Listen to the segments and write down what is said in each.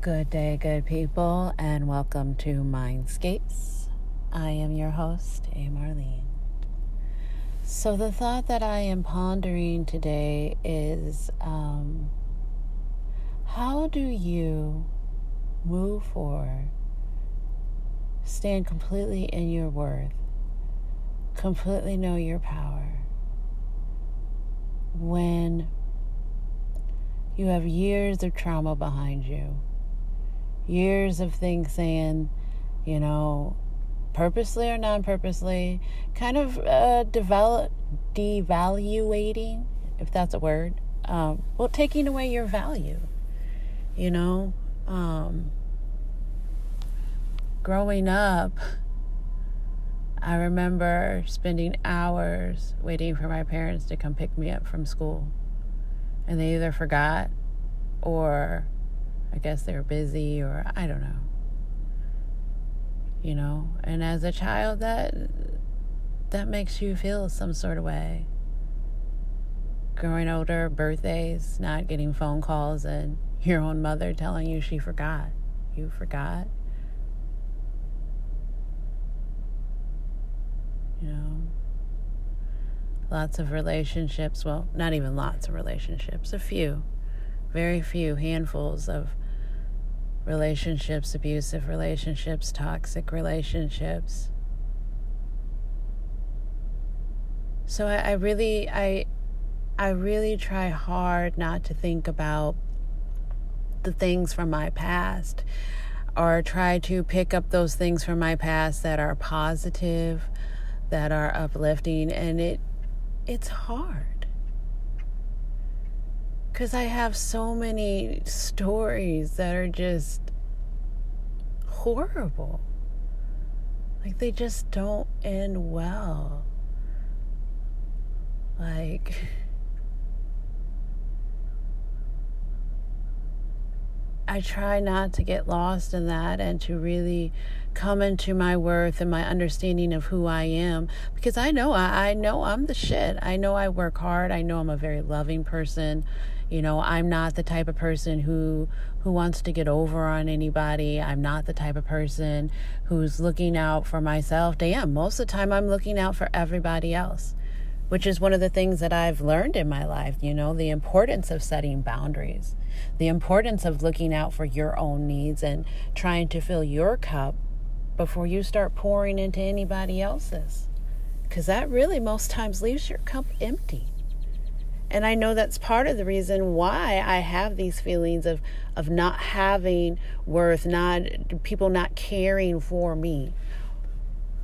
Good day, good people, and welcome to Mindscapes. I am your host, A. Marlene. So, the thought that I am pondering today is um, how do you move forward, stand completely in your worth, completely know your power when you have years of trauma behind you? Years of things saying, you know, purposely or non purposely, kind of uh, develop, devaluating, if that's a word, um, well, taking away your value, you know. Um, growing up, I remember spending hours waiting for my parents to come pick me up from school. And they either forgot or I guess they were busy or I don't know. You know, and as a child that that makes you feel some sort of way. Growing older, birthdays, not getting phone calls and your own mother telling you she forgot. You forgot. You know, lots of relationships, well, not even lots of relationships, a few, very few handfuls of relationships, abusive relationships, toxic relationships. So I, I really I I really try hard not to think about the things from my past or try to pick up those things from my past that are positive, that are uplifting and it it's hard because I have so many stories that are just horrible. Like, they just don't end well. Like, I try not to get lost in that and to really come into my worth and my understanding of who I am because I know I, I know I'm the shit. I know I work hard. I know I'm a very loving person. You know, I'm not the type of person who who wants to get over on anybody. I'm not the type of person who's looking out for myself. Damn, most of the time I'm looking out for everybody else, which is one of the things that I've learned in my life, you know, the importance of setting boundaries, the importance of looking out for your own needs and trying to fill your cup before you start pouring into anybody else's. Because that really most times leaves your cup empty. And I know that's part of the reason why I have these feelings of, of not having worth, not people not caring for me.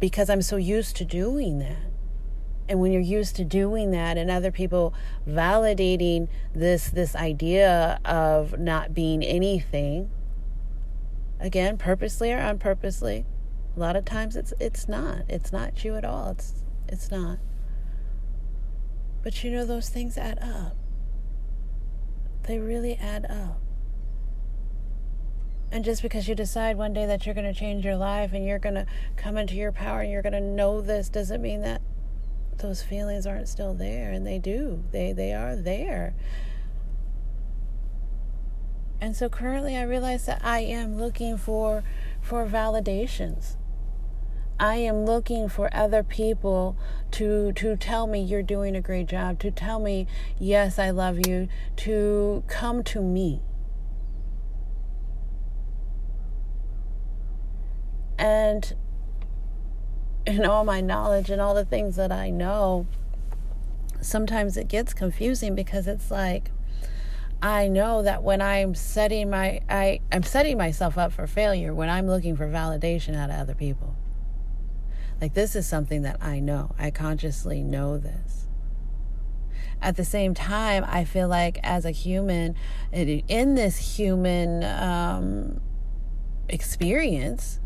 Because I'm so used to doing that. And when you're used to doing that and other people validating this this idea of not being anything, again, purposely or unpurposely, a lot of times it's it's not. It's not you at all. It's it's not. But you know, those things add up. They really add up. And just because you decide one day that you're going to change your life and you're going to come into your power and you're going to know this doesn't mean that those feelings aren't still there and they do. They they are there. And so currently I realize that I am looking for for validations. I am looking for other people to to tell me you're doing a great job, to tell me yes, I love you, to come to me. And in all my knowledge and all the things that I know, sometimes it gets confusing because it's like I know that when I'm setting my I I'm setting myself up for failure when I'm looking for validation out of other people. Like, this is something that I know. I consciously know this. At the same time, I feel like as a human, in this human um, experience,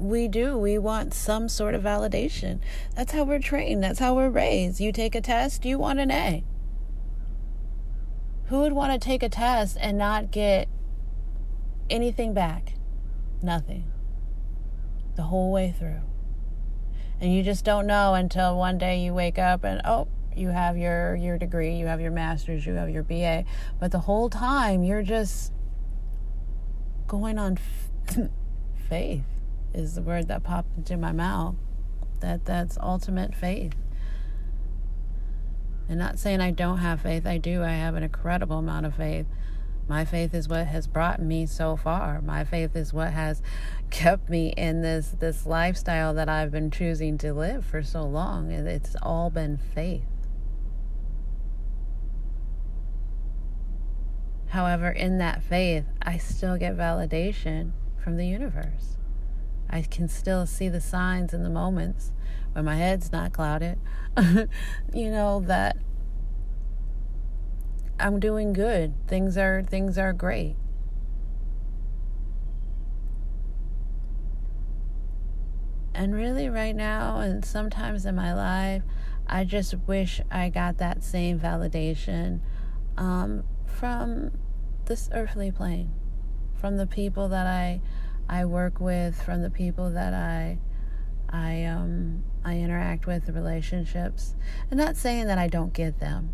we do. We want some sort of validation. That's how we're trained. That's how we're raised. You take a test, you want an A. Who would want to take a test and not get anything back? Nothing the whole way through. And you just don't know until one day you wake up and, oh, you have your your degree, you have your master's, you have your BA, but the whole time you're just going on f- faith is the word that popped into my mouth. That that's ultimate faith. And not saying I don't have faith, I do. I have an incredible amount of faith. My faith is what has brought me so far. My faith is what has kept me in this this lifestyle that I've been choosing to live for so long. It's all been faith. However, in that faith, I still get validation from the universe. I can still see the signs and the moments when my head's not clouded, you know, that I'm doing good. Things are things are great. And really right now and sometimes in my life, I just wish I got that same validation um, from this earthly plane, from the people that I I work with, from the people that I I um I interact with, the relationships. And not saying that I don't get them.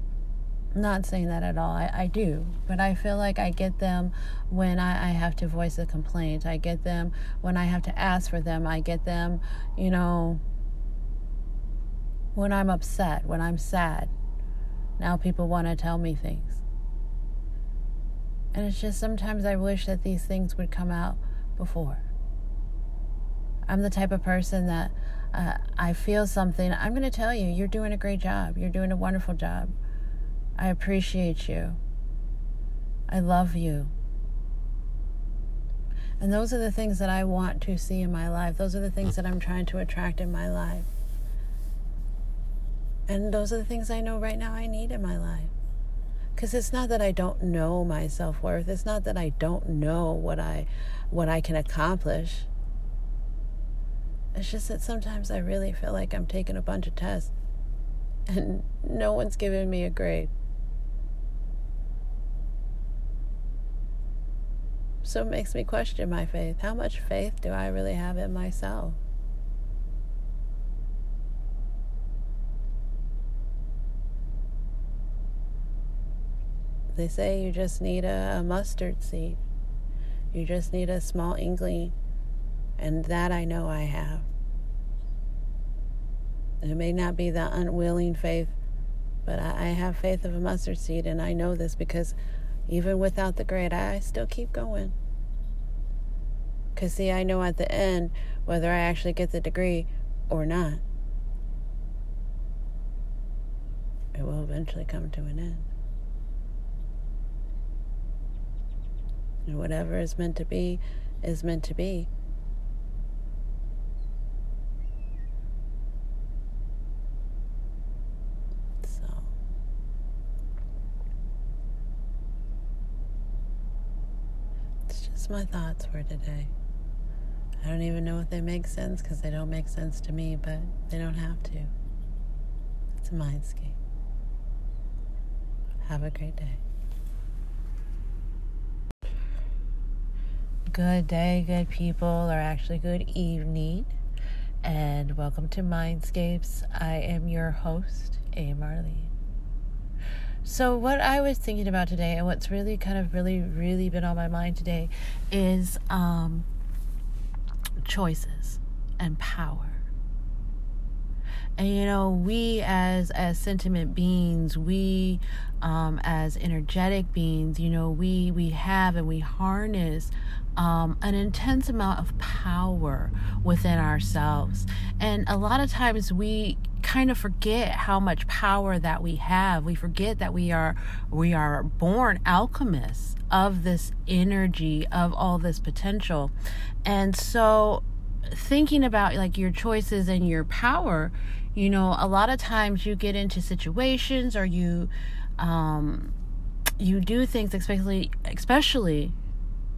Not saying that at all. I, I do. But I feel like I get them when I, I have to voice a complaint. I get them when I have to ask for them. I get them, you know, when I'm upset, when I'm sad. Now people want to tell me things. And it's just sometimes I wish that these things would come out before. I'm the type of person that uh, I feel something, I'm going to tell you, you're doing a great job. You're doing a wonderful job. I appreciate you. I love you. And those are the things that I want to see in my life. Those are the things that I'm trying to attract in my life. And those are the things I know right now I need in my life. Because it's not that I don't know my self worth. It's not that I don't know what I what I can accomplish. It's just that sometimes I really feel like I'm taking a bunch of tests and no one's giving me a grade. So it makes me question my faith. How much faith do I really have in myself? They say you just need a, mustard seed. You just need a small inkling and that I know I have. It may not be the unwilling faith, but I, I have faith of a mustard seed, and I know this because even without the grade, I still keep going. Because, see, I know at the end whether I actually get the degree or not, it will eventually come to an end. And whatever is meant to be is meant to be. My thoughts for today. I don't even know if they make sense because they don't make sense to me, but they don't have to. It's a mindscape. Have a great day. Good day, good people, or actually good evening, and welcome to Mindscapes. I am your host, A. Marlene. So, what I was thinking about today, and what's really kind of really, really been on my mind today, is um, choices and power. And you know, we as as sentiment beings, we um, as energetic beings, you know, we we have and we harness um, an intense amount of power within ourselves. And a lot of times we kind of forget how much power that we have. We forget that we are we are born alchemists of this energy, of all this potential. And so thinking about like your choices and your power, you know, a lot of times you get into situations or you um you do things especially especially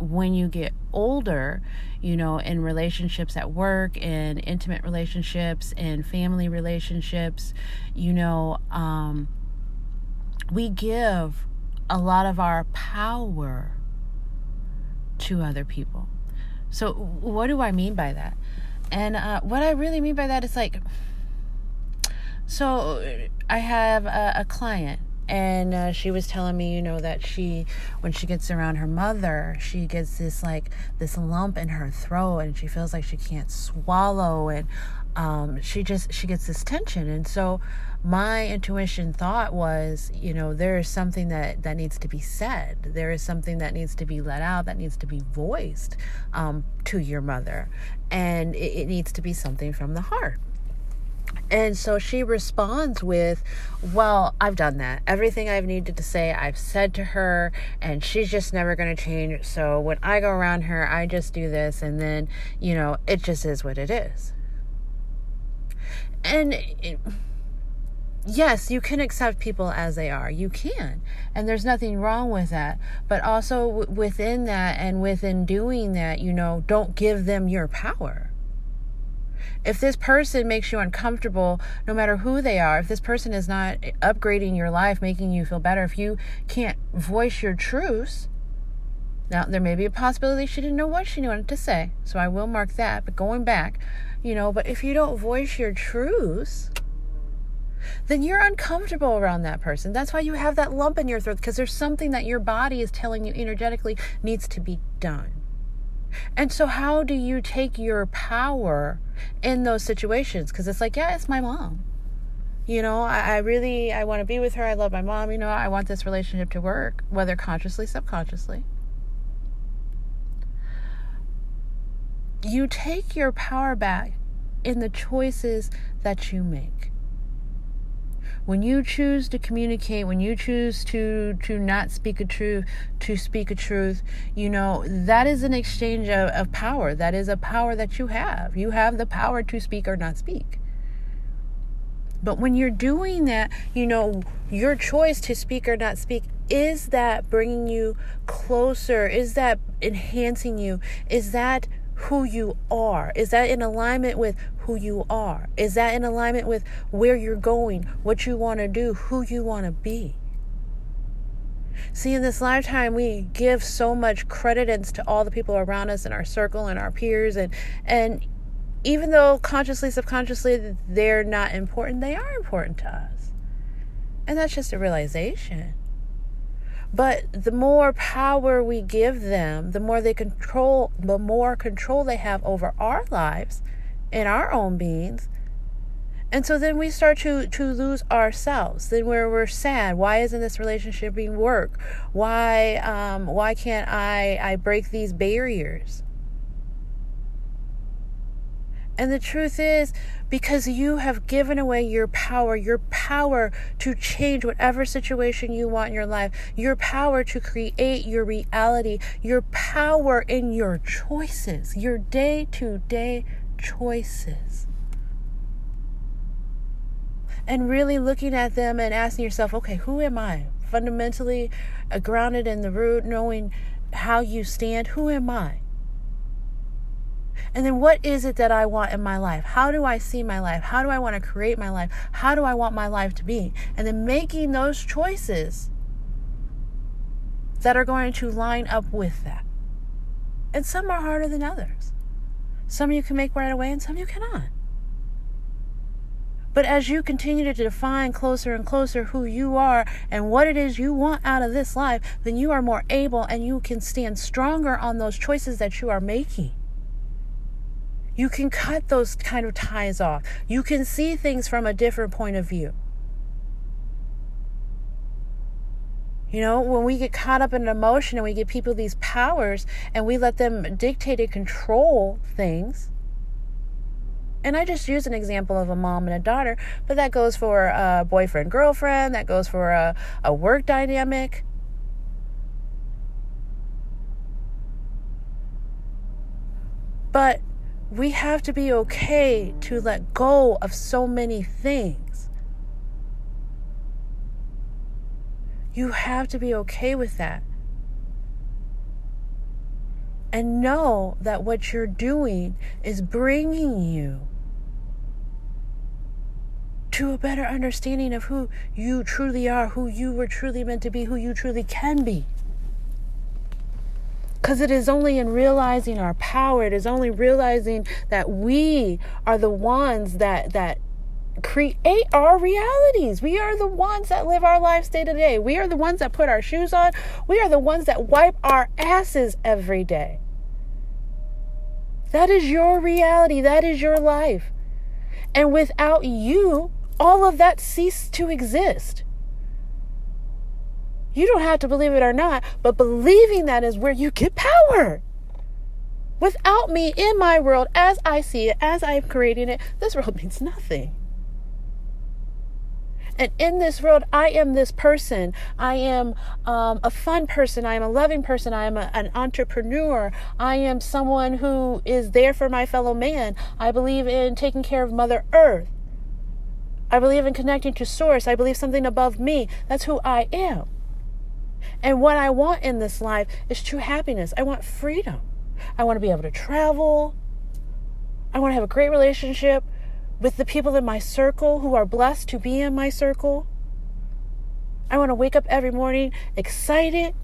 when you get older, you know, in relationships at work, in intimate relationships, in family relationships, you know, um, we give a lot of our power to other people. So, what do I mean by that? And uh, what I really mean by that is like, So I have a, a client and uh, she was telling me you know that she when she gets around her mother she gets this like this lump in her throat and she feels like she can't swallow and um, she just she gets this tension. And so my intuition thought was you know there is something that that needs to be said. There is something that needs to be let out that needs to be voiced um, to your mother. And it, it needs to be something from the heart and so she responds with, Well, I've done that. Everything I've needed to say, I've said to her, and she's just never going to change. So when I go around her, I just do this, and then, you know, it just is what it is. And it, yes, you can accept people as they are. You can. And there's nothing wrong with that. But also w- within that and within doing that, you know, don't give them your power if this person makes you uncomfortable, no matter who they are, if this person is not upgrading your life, making you feel better, if you can't voice your truths, now there may be a possibility she didn't know what she wanted to say, so I will mark that. But going back, you know, but if you don't voice your truths, then you're uncomfortable around that person. That's why you have that lump in your throat because there's something that your body is telling you energetically needs to be done. And so, how do you take your power in those situations? Because it's like, yeah, it's my mom. You know, I, I really I want to be with her. I love my mom. You know, I want this relationship to work, whether consciously, subconsciously. You take your power back in the choices that you make when you choose to communicate when you choose to to not speak a truth to speak a truth you know that is an exchange of, of power. That is a power that you have. You have the power to speak or not speak. But when you're doing that you know your choice to speak or not speak is that bringing you closer? Is that enhancing you? Is that who you are? Is that in alignment with who you are? Is that in alignment with where you're going, what you want to do, who you want to be? See, in this lifetime, we give so much credence to all the people around us in our circle and our peers, and and even though consciously, subconsciously, they're not important, they are important to us, and that's just a realization. But the more power we give them, the more they control, the more control they have over our lives and our own beings. And so then we start to, to lose ourselves. Then we're, we're sad. Why isn't this relationship being work? Why um, why can't I I break these barriers? And the truth is, because you have given away your power, your power to change whatever situation you want in your life, your power to create your reality, your power in your choices, your day to day choices. And really looking at them and asking yourself, okay, who am I? Fundamentally uh, grounded in the root, knowing how you stand, who am I? And then what is it that I want in my life? How do I see my life? How do I want to create my life? How do I want my life to be? And then making those choices that are going to line up with that. And some are harder than others. Some you can make right away and some you cannot. But as you continue to define closer and closer who you are and what it is you want out of this life, then you are more able and you can stand stronger on those choices that you are making. You can cut those kind of ties off. You can see things from a different point of view. You know, when we get caught up in emotion and we give people these powers and we let them dictate and control things. And I just use an example of a mom and a daughter, but that goes for a boyfriend girlfriend, that goes for a, a work dynamic. But we have to be okay to let go of so many things. You have to be okay with that. And know that what you're doing is bringing you to a better understanding of who you truly are, who you were truly meant to be, who you truly can be. Because it is only in realizing our power, it is only realizing that we are the ones that, that create our realities. We are the ones that live our lives day to day. We are the ones that put our shoes on. We are the ones that wipe our asses every day. That is your reality. That is your life. And without you, all of that ceased to exist. You don't have to believe it or not, but believing that is where you get power. Without me in my world, as I see it, as I'm creating it, this world means nothing. And in this world, I am this person. I am um, a fun person. I am a loving person. I am a, an entrepreneur. I am someone who is there for my fellow man. I believe in taking care of Mother Earth. I believe in connecting to Source. I believe something above me. That's who I am. And what I want in this life is true happiness. I want freedom. I want to be able to travel. I want to have a great relationship with the people in my circle who are blessed to be in my circle. I want to wake up every morning excited.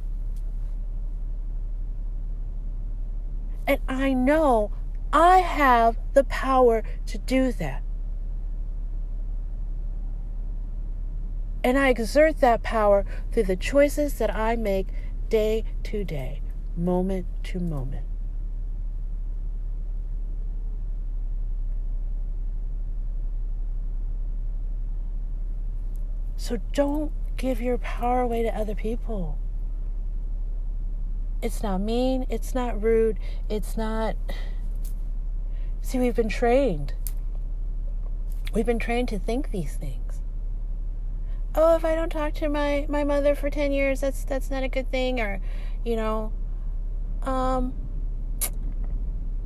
And I know I have the power to do that. And I exert that power through the choices that I make day to day, moment to moment. So don't give your power away to other people. It's not mean, it's not rude, it's not. See, we've been trained. We've been trained to think these things. Oh, if I don't talk to my, my mother for 10 years, that's that's not a good thing or, you know, um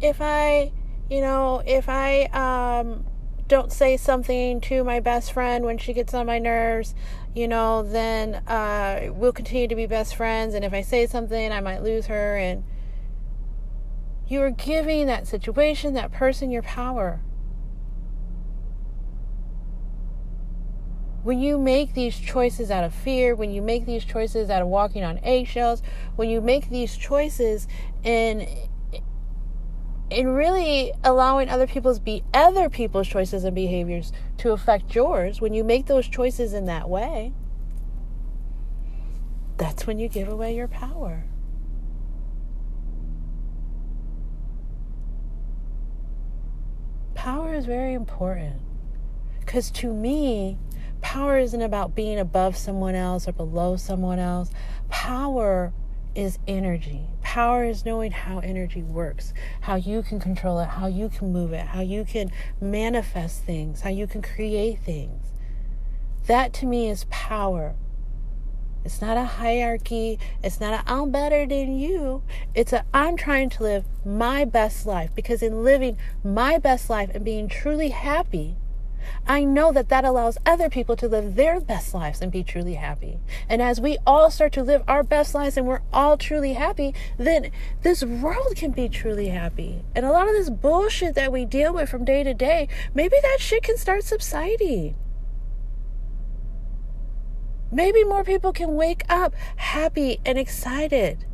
if I, you know, if I um don't say something to my best friend when she gets on my nerves, you know, then uh, we'll continue to be best friends. And if I say something, I might lose her. And you are giving that situation, that person, your power. When you make these choices out of fear, when you make these choices out of walking on eggshells, when you make these choices in and really allowing other people's be other people's choices and behaviors to affect yours when you make those choices in that way that's when you give away your power. Power is very important. Because to me power isn't about being above someone else or below someone else power is energy. Power is knowing how energy works, how you can control it, how you can move it, how you can manifest things, how you can create things. That to me is power. It's not a hierarchy. It's not a I'm better than you. It's a I'm trying to live my best life because in living my best life and being truly happy, I know that that allows other people to live their best lives and be truly happy. And as we all start to live our best lives and we're all truly happy, then this world can be truly happy. And a lot of this bullshit that we deal with from day to day, maybe that shit can start subsiding. Maybe more people can wake up happy and excited.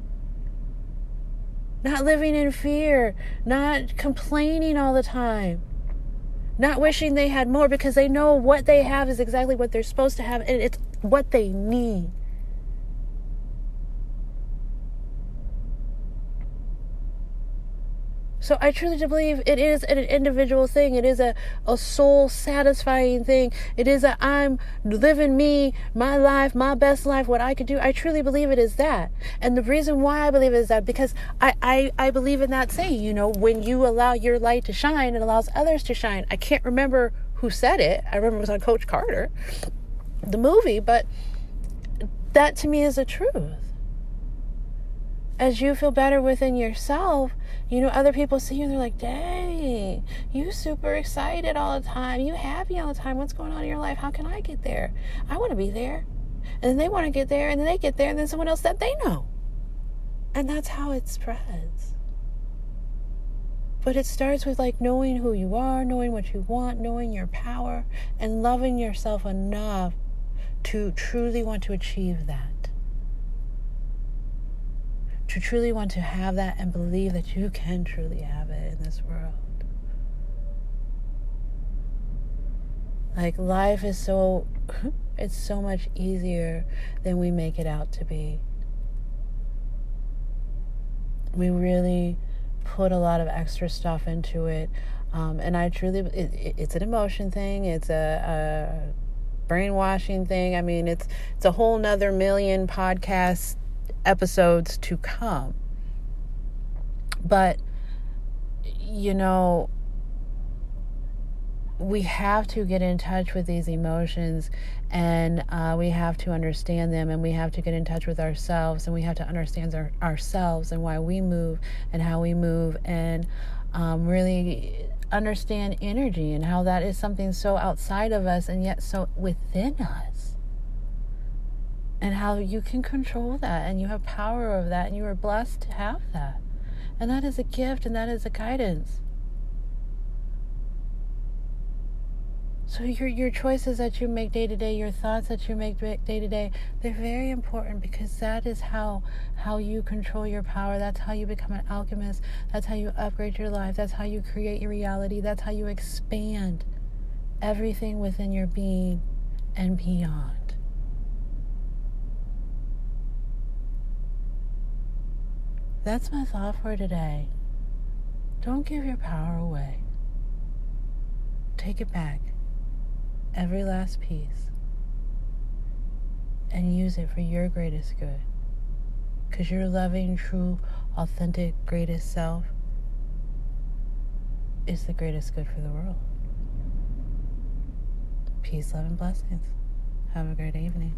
Not living in fear, not complaining all the time not wishing they had more because they know what they have is exactly what they're supposed to have and it's what they need. So I truly believe it is an individual thing. It is a, a soul satisfying thing. It is a I'm living me, my life, my best life, what I could do. I truly believe it is that. And the reason why I believe it is that because I, I, I believe in that saying, you know, when you allow your light to shine, it allows others to shine. I can't remember who said it. I remember it was on Coach Carter, the movie, but that to me is the truth as you feel better within yourself, you know, other people see you and they're like, dang, you super excited all the time. You happy all the time. What's going on in your life? How can I get there? I want to be there. And then they want to get there, and then they get there, and then someone else that they know. And that's how it spreads. But it starts with like knowing who you are, knowing what you want, knowing your power, and loving yourself enough to truly want to achieve that to truly want to have that and believe that you can truly have it in this world. Like life is so it's so much easier than we make it out to be. We really put a lot of extra stuff into it. Um, and I truly, it, it's an emotion thing. It's a, a brainwashing thing. I mean, it's it's a whole nother million podcast episodes to come. But you know, we have to get in touch with these emotions and uh, we have to understand them and we have to get in touch with ourselves and we have to understand our, ourselves and why we move and how we move and um, really understand energy and how that is something so outside of us and yet so within us. And how you can control that and you have power over that and you are blessed to have that. And that is a gift and that is a guidance. So your your choices that you make day to day, your thoughts that you make day to day, they're very important because that is how how you control your power. That's how you become an alchemist. That's how you upgrade your life. That's how you create your reality. That's how you expand everything within your being and beyond. That's my thought for today. Don't give your power away. Take it back every last piece and use it for your greatest good. Because your loving, true, authentic, greatest self is the greatest good for the world. Peace, love, and blessings. Have a great evening.